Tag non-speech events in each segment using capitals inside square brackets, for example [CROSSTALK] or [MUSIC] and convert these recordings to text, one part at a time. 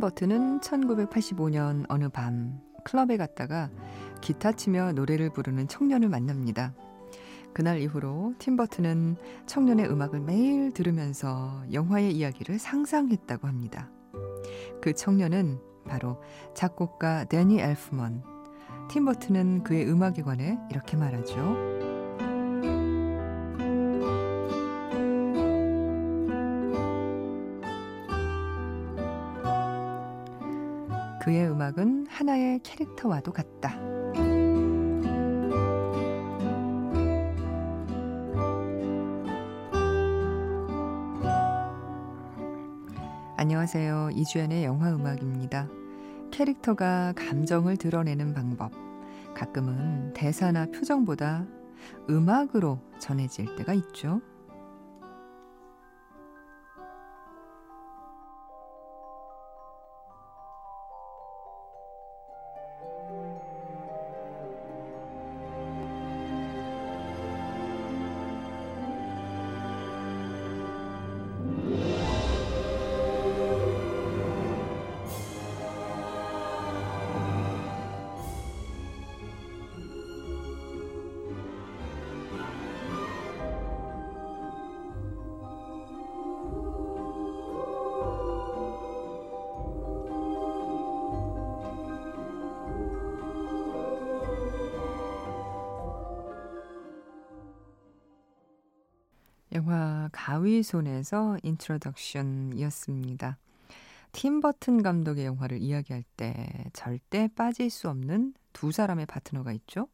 팀 버튼은 1985년 어느 밤 클럽에 갔다가 기타 치며 노래를 부르는 청년을 만납니다. 그날 이후로 팀 버튼은 청년의 음악을 매일 들으면서 영화의 이야기를 상상했다고 합니다. 그 청년은 바로 작곡가 데니 엘프먼. 팀 버튼은 그의 음악에 관해 이렇게 말하죠. 그의 음악은 하나의 캐릭터와도 같다. 안녕하세요. 이주연의 영화 음악입니다. 캐릭터가 감정을 드러내는 방법. 가끔은 대사나 표정보다 음악으로 전해질 때가 있죠. 영화 가위손에서 Introduction이었습니다. 팀 버튼 감독의 영화를 이야기할 때 절대 빠질 수 없는 두 사람의 파트너가 있죠.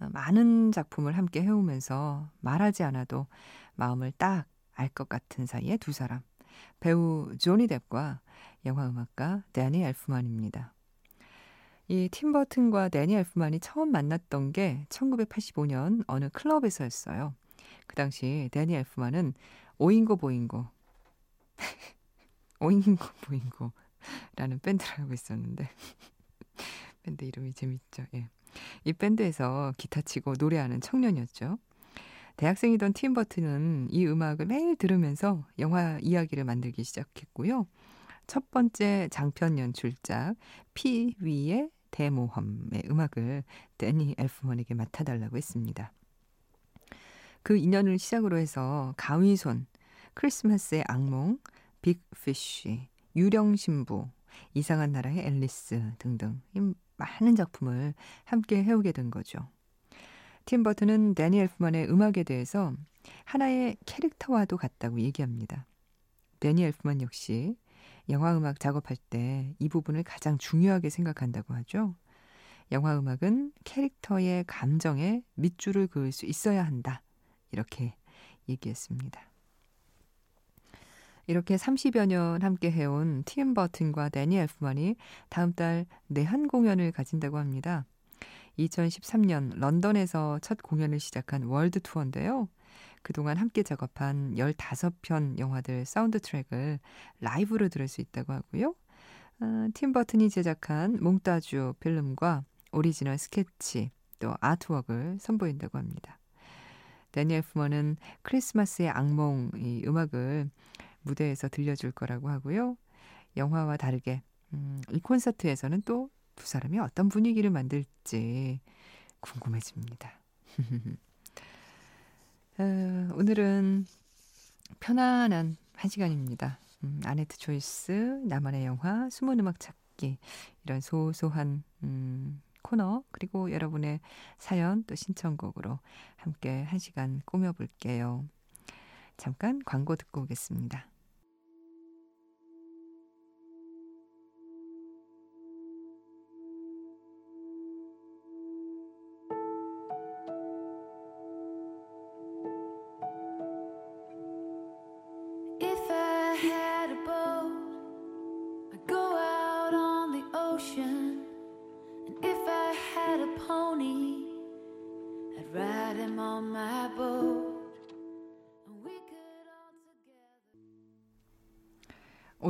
어, 많은 작품을 함께 해오면서 말하지 않아도 마음을 딱 알 것 같은 사이의 두 사람. 배우 조니 뎁과 영화 음악가 데니 엘프만입니다. 이 팀 버튼과 데니 엘프만이 처음 만났던 게 1985년 어느 클럽에서였어요. 그 당시 데니 엘프만은 오인고 보인고 [LAUGHS] 오인고 보인고라는 밴드를 하고 있었는데 [LAUGHS] 밴드 이름이 재밌죠. 예. 이 밴드에서 기타 치고 노래하는 청년이었죠. 대학생이던 팀 버튼은 이 음악을 매일 들으면서 영화 이야기를 만들기 시작했고요. 첫 번째 장편 연출작 피 위의 대모험의 음악을 데니 엘프먼에게 맡아달라고 했습니다. 그 인연을 시작으로 해서 가위손, 크리스마스의 악몽, 빅피쉬, 유령신부, 이상한 나라의 앨리스 등등 많은 작품을 함께 해오게 된 거죠. 팀 버튼은 데니 엘프만의 음악에 대해서 하나의 캐릭터와도 같다고 얘기합니다. 데니 엘프만 역시 영화 음악 작업할 때 이 부분을 가장 중요하게 생각한다고 하죠. 영화 음악은 캐릭터의 감정에 밑줄을 그을 수 있어야 한다. 이렇게 얘기했습니다. 이렇게 30여 년 함께 해온 팀 버튼과 데니 엘프만이 다음 달 내한 공연을 가진다고 합니다. 2013년 런던에서 첫 공연을 시작한 월드 투어인데요. 그동안 함께 작업한 15편 영화들 사운드 트랙을 라이브로 들을 수 있다고 하고요. 어, 팀 버튼이 제작한 몽타주 필름과 오리지널 스케치 또 artwork을 선보인다고 합니다. 대니 엘프먼은 크리스마스의 악몽 이 음악을 무대에서 들려줄 거라고 하고요. 영화와 다르게 음, 이 콘서트에서는 또 두 사람이 어떤 분위기를 만들지 궁금해집니다. [LAUGHS] 어, 오늘은 편안한 한 시간입니다. 음, 아네트 조이스, 나만의 영화, 숨은 음악 찾기 이런 소소한 음, 코너 그리고 여러분의 사연 또 신청곡으로 함께 한 시간 꾸며볼게요. 잠깐 광고 듣고 오겠습니다.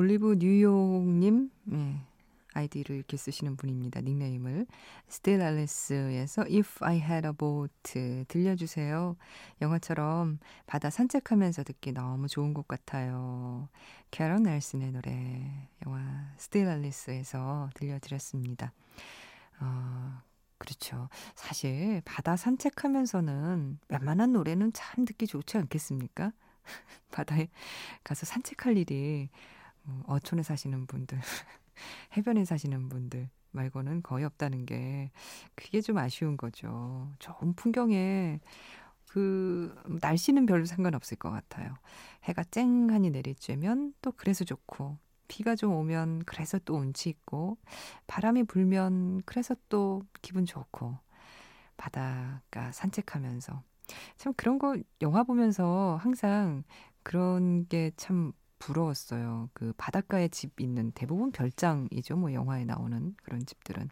올리브 뉴욕님, 네, 아이디를 이렇게 쓰시는 분입니다. 닉네임을. 스틸 앨리스에서 If I Had a Boat 들려주세요. 영화처럼 바다 산책하면서 듣기 너무 좋은 것 같아요. 캐런 엘슨의 노래, 영화 스틸 앨리스에서 들려드렸습니다. 어, 그렇죠. 사실 바다 산책하면서는 웬만한 노래는 참 듣기 좋지 않겠습니까? [LAUGHS] 바다에 가서 산책할 일이 뭐 어촌에 사시는 분들, [LAUGHS] 해변에 사시는 분들 말고는 거의 없다는 게 그게 좀 아쉬운 거죠. 좋은 풍경에 그 날씨는 별로 상관없을 것 같아요. 해가 쨍하니 내리쬐면 또 그래서 좋고 비가 좀 오면 그래서 또 운치 있고 바람이 불면 그래서 또 기분 좋고 바닷가 산책하면서 참 그런 거 영화 보면서 항상 그런 게 참 부러웠어요. 그 바닷가에 집 있는 대부분 별장이죠. 뭐 영화에 나오는 그런 집들은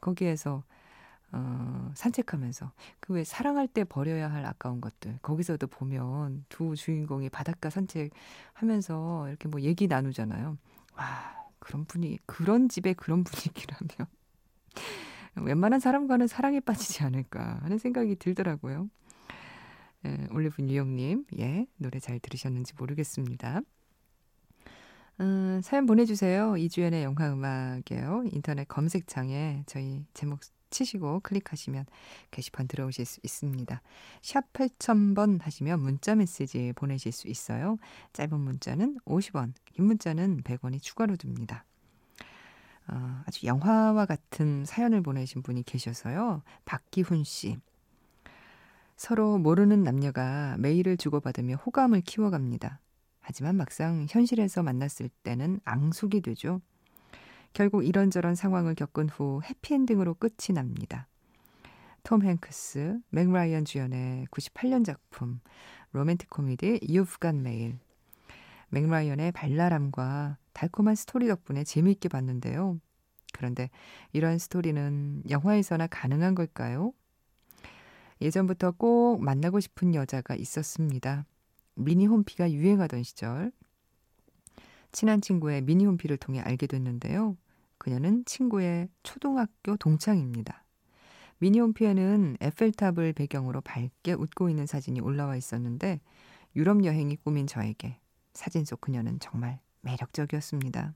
거기에서 어, 산책하면서 그 왜 사랑할 때 버려야 할 아까운 것들 거기서도 보면 두 주인공이 바닷가 산책하면서 이렇게 뭐 얘기 나누잖아요. 와 그런 분위 그런 집에 그런 [LAUGHS] 분위기라면 웬만한 사람과는 사랑에 빠지지 않을까 하는 생각이 들더라고요. 예, 올리브 뉴욕님, 예, 노래 잘 들으셨는지 모르겠습니다. 음, 사연 보내주세요. 이주연의 영화음악이에요. 인터넷 검색창에 저희 제목 치시고 클릭하시면 게시판 들어오실 수 있습니다. 샵 8000번 하시면 문자 메시지 보내실 수 있어요. 짧은 문자는 50원, 긴 문자는 100원이 추가로 듭니다. 어, 아주 영화와 같은 사연을 보내신 분이 계셔서요. 박기훈 씨. 서로 모르는 남녀가 메일을 주고받으며 호감을 키워갑니다. 하지만 막상 현실에서 만났을 때는 앙숙이 되죠. 결국 이런저런 상황을 겪은 후 해피엔딩으로 끝이 납니다. 톰 행크스, 맥 라이언 주연의 98년 작품 로맨틱 코미디 You've Got Mail. 맥 라이언의 발랄함과 달콤한 스토리 덕분에 재미있게 봤는데요. 그런데 이러한 스토리는 영화에서나 가능한 걸까요? 예전부터 꼭 만나고 싶은 여자가 있었습니다. 미니 홈피가 유행하던 시절 친한 친구의 미니 홈피를 통해 알게 됐는데요. 그녀는 친구의 초등학교 동창입니다. 미니 홈피에는 에펠탑을 배경으로 밝게 웃고 있는 사진이 올라와 있었는데 유럽 여행이 꿈인 저에게 사진 속 그녀는 정말 매력적이었습니다.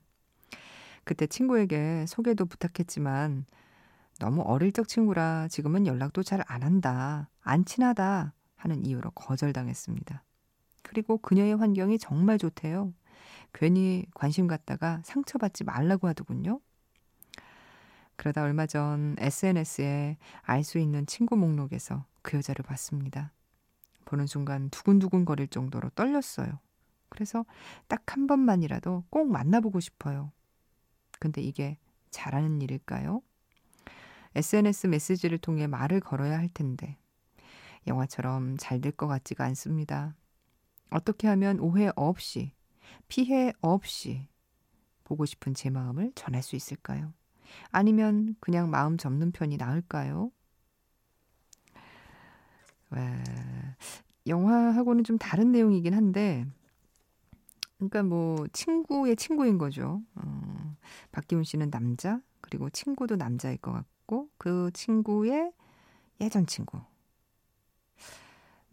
그때 친구에게 소개도 부탁했지만 너무 어릴 적 친구라 지금은 연락도 잘 안 한다, 안 친하다 하는 이유로 거절당했습니다. 그리고 그녀의 환경이 정말 좋대요. 괜히 관심 갖다가 상처받지 말라고 하더군요. 그러다 얼마 전 SNS에 알 수 있는 친구 목록에서 그 여자를 봤습니다. 보는 순간 두근두근 거릴 정도로 떨렸어요. 그래서 딱 한 번만이라도 꼭 만나보고 싶어요. 근데 이게 잘하는 일일까요? SNS 메시지를 통해 말을 걸어야 할 텐데 영화처럼 잘 될 것 같지가 않습니다. 어떻게 하면 오해 없이 피해 없이 보고 싶은 제 마음을 전할 수 있을까요? 아니면 그냥 마음 접는 편이 나을까요? 와, 영화하고는 좀 다른 내용이긴 한데, 그러니까 뭐 친구의 친구인 거죠. 어, 박기훈 씨는 남자, 그리고 친구도 남자일 것 같고, 그 친구의 예전 친구.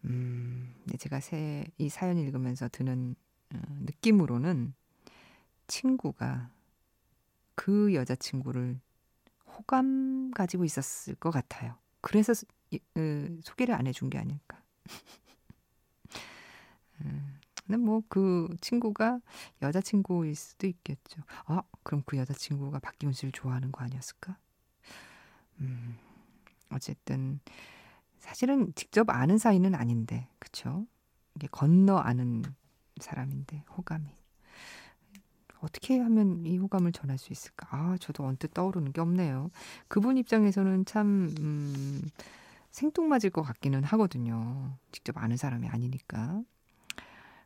음, 제가 새, 이 사연 읽으면서 드는 어, 느낌으로는 친구가 그 여자친구를 호감 가지고 있었을 것 같아요. 그래서 으, 소개를 안 해준 게 아닐까. [LAUGHS] 음, 근데 뭐 그 친구가 여자친구일 수도 있겠죠. 아, 그럼 그 여자친구가 박기훈 씨를 좋아하는 거 아니었을까? 음, 어쨌든 사실은 직접 아는 사이는 아닌데, 그쵸? 이게 건너 아는 사람인데, 호감이. 어떻게 하면 이 호감을 전할 수 있을까? 아, 저도 언뜻 떠오르는 게 없네요. 그분 입장에서는 참, 음, 생뚱맞을 것 같기는 하거든요. 직접 아는 사람이 아니니까.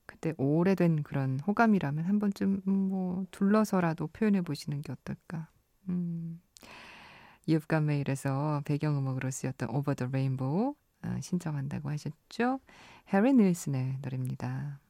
그때 오래된 그런 호감이라면 한 번쯤 음, 뭐 둘러서라도 표현해 보시는 게 어떨까. 음. Mail에서 배경음악으로 쓰였던 Over the Rainbow 어, 신청한다고 하셨죠? 해리 닐슨의 노래입니다.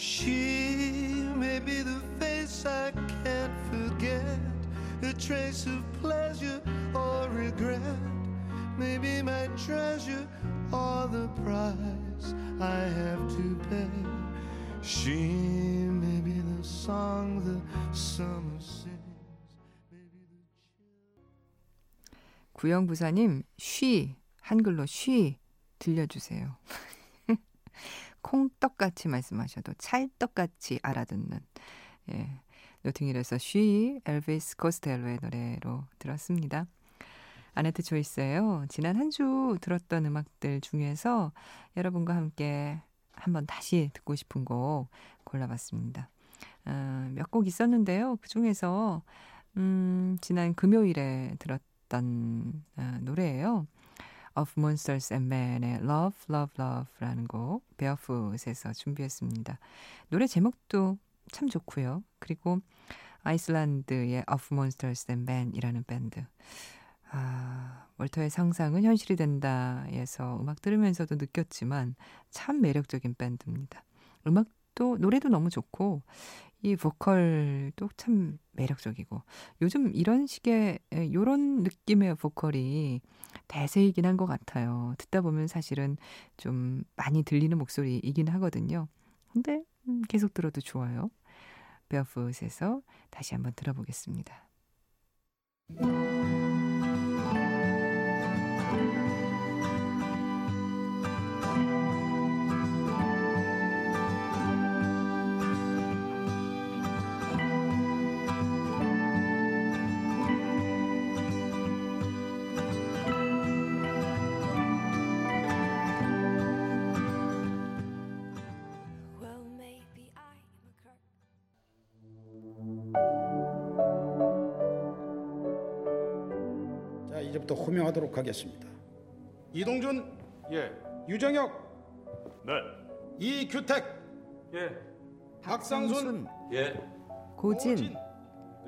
She may be the face I can't forget, a trace of pleasure or regret, maybe my treasure or the price I have to pay. She may be the song the summer sings. maybe the 구영부사님, 쉬, 한글로 쉬 들려주세요. 콩떡같이 말씀하셔도 찰떡같이 알아듣는, 예. 노팅힐에서 쉬, 엘비스 코스텔로의 노래로 들었습니다. 아네트 초이스예요. 지난 한 주 들었던 음악들 중에서 여러분과 함께 한번 다시 듣고 싶은 곡 골라봤습니다. 어, 몇곡 있었는데요. 그 중에서 음, 지난 금요일에 들었던 어, 노래예요. Of Monsters and Men의 Love, Love, Love라는 곡 베어풋에서 준비했습니다. 노래 제목도 참 좋고요. 그리고 아이슬란드의 Of Monsters and Men이라는 밴드. 아, 월터의 상상은 현실이 된다에서 음악 들으면서도 느꼈지만 참 매력적인 밴드입니다. 음악 도 노래도 너무 좋고 이 보컬도 참 매력적이고 요즘 이런 식의 요런 느낌의 보컬이 대세이긴 한 것 같아요. 듣다 보면 사실은 좀 많이 들리는 목소리이긴 하거든요. 근데 음, 계속 들어도 좋아요. 베어풋에서 다시 한번 들어보겠습니다. 호명하도록 하겠습니다. 이동준, 예. 유정혁, 네. 이규택, 예. 박상순, 예. 고진,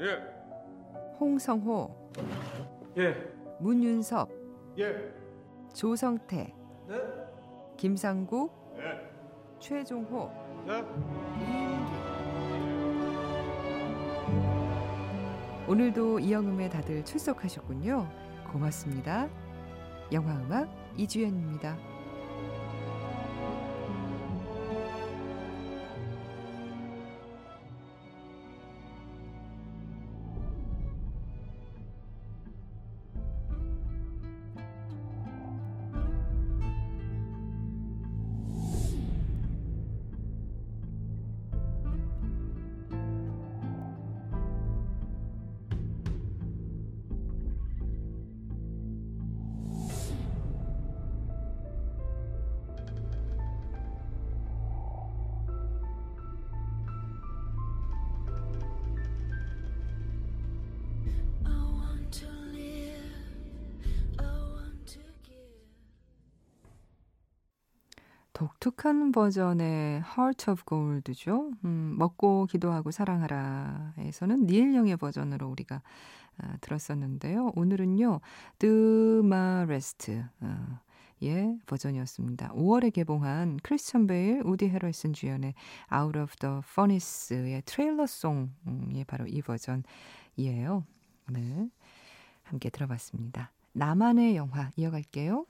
예. 홍성호, 예. 문윤섭, 예. 조성태, 네. 김상국, 예. 최종호, 네. 이인기. 오늘도 이영음에 다들 출석하셨군요. 고맙습니다. 영화음악 이주연입니다. 독특한 버전의 Heart of Gold죠. 음, 먹고 기도하고 사랑하라에서는 닐 영의 버전으로 우리가 아, 들었었는데요. 오늘은요, The Marest 어, 의 버전이었습니다. 5월에 개봉한 크리스천 베일, 우디 헤럴슨 주연의 Out of the Furnace의 트레일러 송이 바로 이 버전이에요. 오늘 함께 들어봤습니다. 나만의 영화 이어갈게요.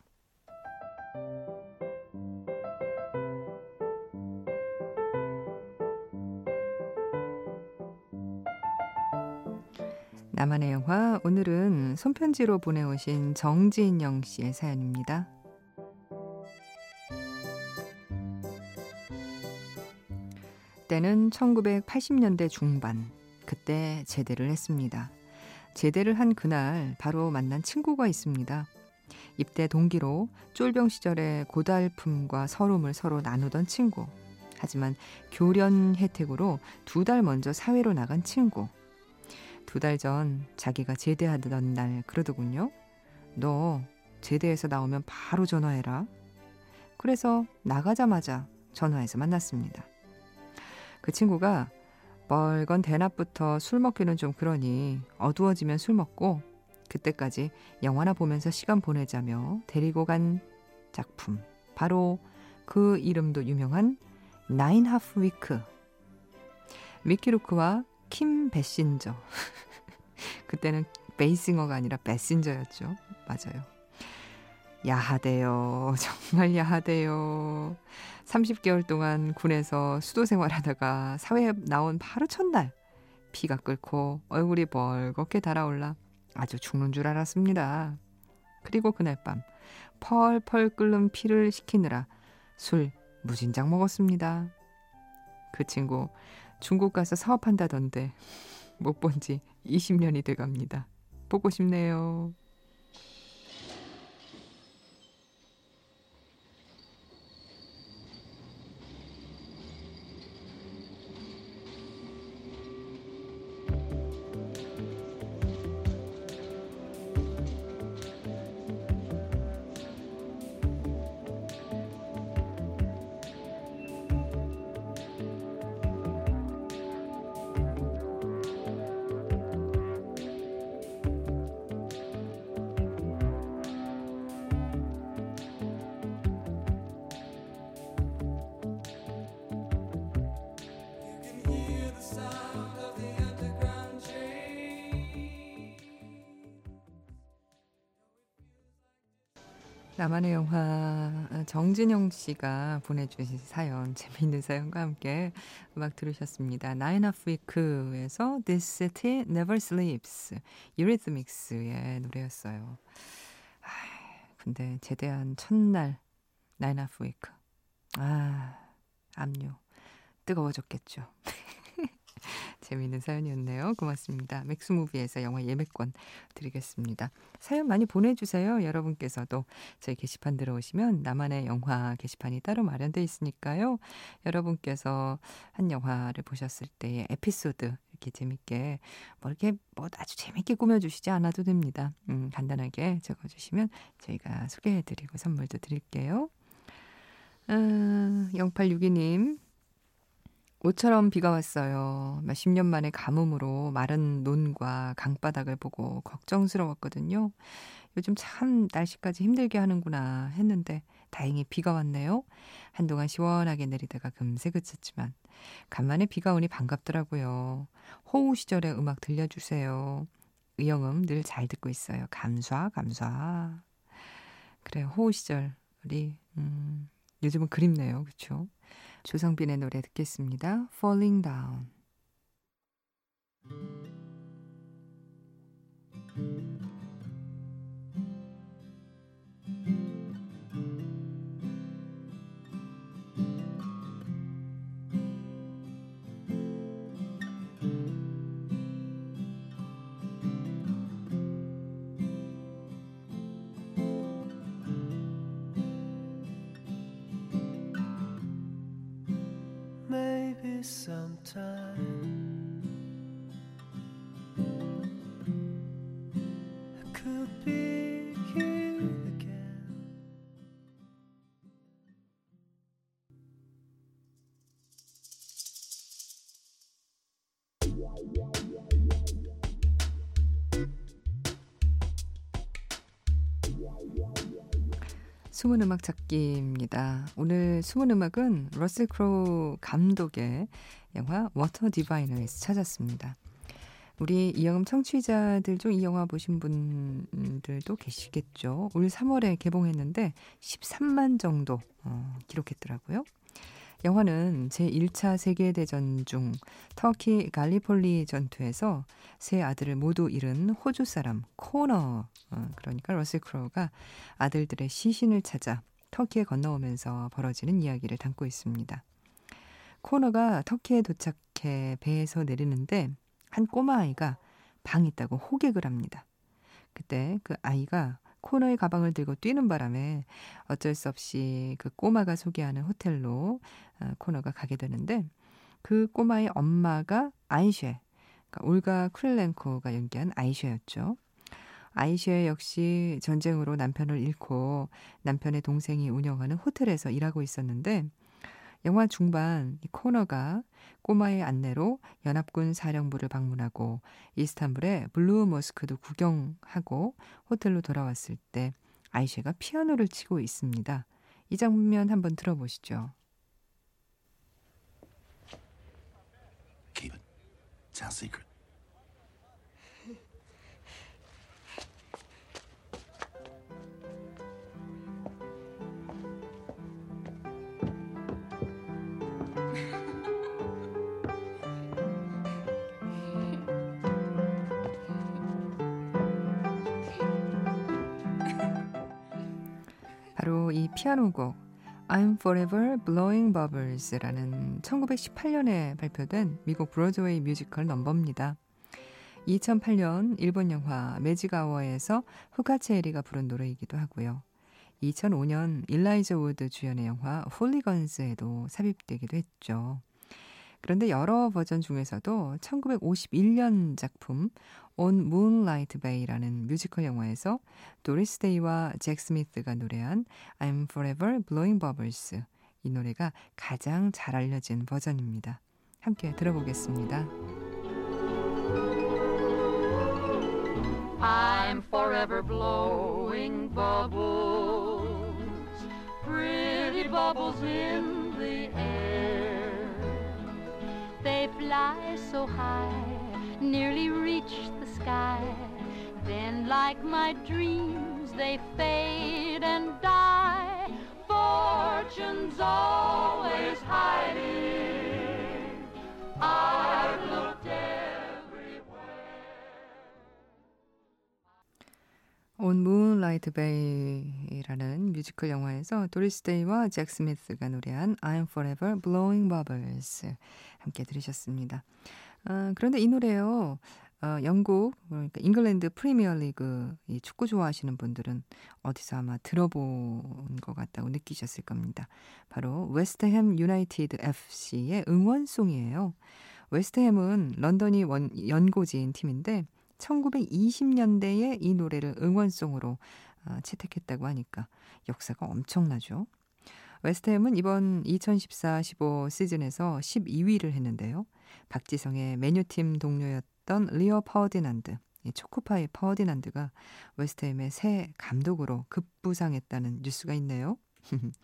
나만의 영화 오늘은 손편지로 보내오신 정진영 씨의 사연입니다. 때는 1980년대 중반 그때 제대를 했습니다. 제대를 한 그날 바로 만난 친구가 있습니다. 입대 동기로 쫄병 시절에 고달픔과 서름을 서로 나누던 친구. 하지만 교련 혜택으로 두 달 먼저 사회로 나간 친구. 두 달 전 자기가 제대하던 날 그러더군요. 너 제대해서 나오면 바로 전화해라. 그래서 나가자마자 전화해서 만났습니다. 그 친구가 멀건 대낮부터 술 먹기는 좀 그러니 어두워지면 술 먹고 그때까지 영화나 보면서 시간 보내자며 데리고 간 작품. 바로 그 이름도 유명한 나인 하프 위크 미키루크와 킴 베신저. [LAUGHS] 그때는 베이싱어가 아니라 베신저였죠. 맞아요. 야하대요. [LAUGHS] 정말 야하대요. 30개월 동안 군에서 수도 생활하다가 사회에 나온 바로 첫날 피가 끓고 얼굴이 벌겋게 달아올라 아주 죽는 줄 알았습니다. 그리고 그날 밤 펄펄 끓는 피를 식히느라 술 무진장 먹었습니다. 그 친구 중국 가서 사업한다던데 못 본 지 20년이 돼 갑니다. 보고 싶네요. 나만의 영화 아, 정진영 씨가 보내주신 사연 [LAUGHS] 재미있는 사연과 함께 음악 들으셨습니다. Nine of Week에서 This City Never Sleeps 유리스믹스의 노래였어요. 아, 근데 제대한 첫날 Nine of Week 아 압류 뜨거워졌겠죠. [LAUGHS] [LAUGHS] 재미있는 사연이었네요. 고맙습니다. 맥스무비에서 영화 예매권 드리겠습니다. 사연 많이 보내주세요. 여러분께서도 저희 게시판 들어오시면 나만의 영화 게시판이 따로 마련되어 있으니까요. 여러분께서 한 영화를 보셨을 때의 에피소드 이렇게 재밌게 뭐 이렇게 뭐 아주 재밌게 꾸며주시지 않아도 됩니다. 음, 간단하게 적어주시면 저희가 소개해드리고 선물도 드릴게요. 음, 0862님 옷처럼 비가 왔어요. 몇십 년 만에 가뭄으로 마른 논과 강바닥을 보고 걱정스러웠거든요. 요즘 참 날씨까지 힘들게 하는구나 했는데 다행히 비가 왔네요. 한동안 시원하게 내리다가 금세 그쳤지만 간만에 비가 오니 반갑더라고요. 호우 시절의 음악 들려주세요. 의영음 늘 잘 듣고 있어요. 감사 감사. 그래 호우 시절이 음, 요즘은 그립네요. 그렇죠? 조성빈의 노래 듣겠습니다. Falling Down. 숨은 음악 찾기입니다. 오늘 숨은 음악은 러셀 크로우 감독의 영화 워터 디바이너에서 찾았습니다. 우리 이영음 청취자들 중 이 영화 보신 분들도 계시겠죠. 올 3월에 개봉했는데 13만 정도 어, 기록했더라고요. 영화는 제1차 세계대전 중 터키 갈리폴리 전투에서 세 아들을 모두 잃은 호주 사람 코너, 어, 그러니까 러셀 크로우가 아들들의 시신을 찾아 터키에 건너오면서 벌어지는 이야기를 담고 있습니다. 코너가 터키에 도착해 배에서 내리는데 한 꼬마 아이가 방 있다고 호객을 합니다. 그때 그 아이가 코너의 가방을 들고 뛰는 바람에 어쩔 수 없이 그 꼬마가 소개하는 호텔로 어, 코너가 가게 되는데 그 꼬마의 엄마가 아이쉐, 그러니까 올가 크릴렌코가 연기한 아이쉐였죠. 아이쉐 역시 전쟁으로 남편을 잃고 남편의 동생이 운영하는 호텔에서 일하고 있었는데 영화 중반 이 코너가 꼬마의 안내로 연합군 사령부를 방문하고 이스탄불의 블루 모스크도 구경하고 호텔로 돌아왔을 때 아이쉐가 피아노를 치고 있습니다. 이 장면 한번 들어보시죠. Keep it. 피아노곡 I'm Forever Blowing Bubbles라는 1918년에 발표된 미국 브로드웨이 뮤지컬 넘버입니다. 2008년 일본 영화 매직아워에서 후카츠 에리가 부른 노래이기도 하고요. 2005년 일라이저 우드 주연의 영화 홀리건스에도 삽입되기도 했죠. 그런데 여러 버전 중에서도 1951년 작품 On Moonlight Bay라는 뮤지컬 영화에서 도리스 데이와 잭 스미스가 노래한 I'm Forever Blowing Bubbles 이 노래가 가장 잘 알려진 버전입니다. 함께 들어보겠습니다. I'm forever blowing bubbles, pretty bubbles in the air. They fly so high, nearly reach the sky. Then, like my dreams, they fade and die. Fortune's always hiding. I've looked On Moonlight Bay라는 뮤지컬 영화에서 도리스 데이와 잭 스미스가 노래한 I'm Forever Blowing Bubbles 함께 들으셨습니다. 아, 그런데 이 노래요. 어, 영국 그러니까 잉글랜드 프리미어 리그 이 축구 좋아하시는 분들은 어디서 아마 들어본 것 같다고 느끼셨을 겁니다. 바로 웨스트햄 유나이티드 FC의 응원송이에요. 웨스트햄은 런던이 원, 연고지인 팀인데 1920년대에 이 노래를 응원송으로 어, 채택했다고 하니까 역사가 엄청나죠. 웨스트햄은 이번 2014-15 시즌에서 12위를 했는데요. 박지성의 맨유 팀 동료였던 리오 퍼디난드, 초코파이 퍼디난드가 웨스트햄의 새 감독으로 급부상했다는 뉴스가 있네요. [LAUGHS]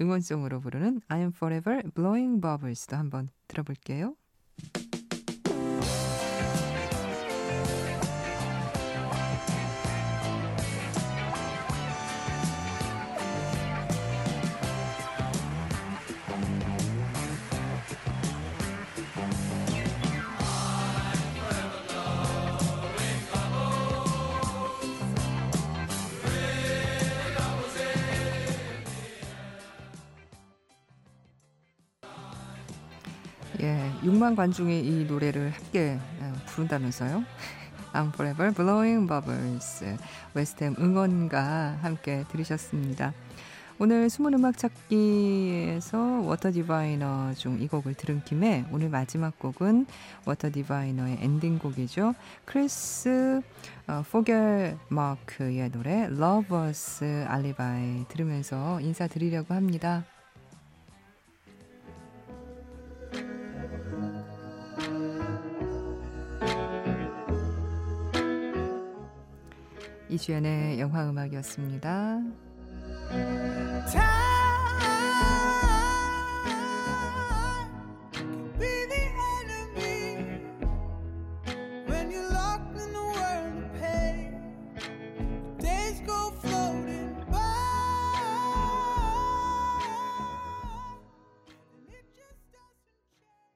응원송으로 부르는 I'm Forever Blowing Bubbles도 한번 들어볼게요. 예, 6만 관중이 이 노래를 함께 어, 부른다면서요? [LAUGHS] I'm Forever Blowing Bubbles 웨스트햄 응원가 함께 들으셨습니다. 오늘 숨은 음악 찾기에서 워터 디바이너 중 이 곡을 들은 김에 오늘 마지막 곡은 워터 디바이너의 엔딩곡이죠. 크리스 어, 포겔 마크의 노래 Love Was My Alibi 들으면서 인사드리려고 합니다. 이주연의 영화음악이었습니다.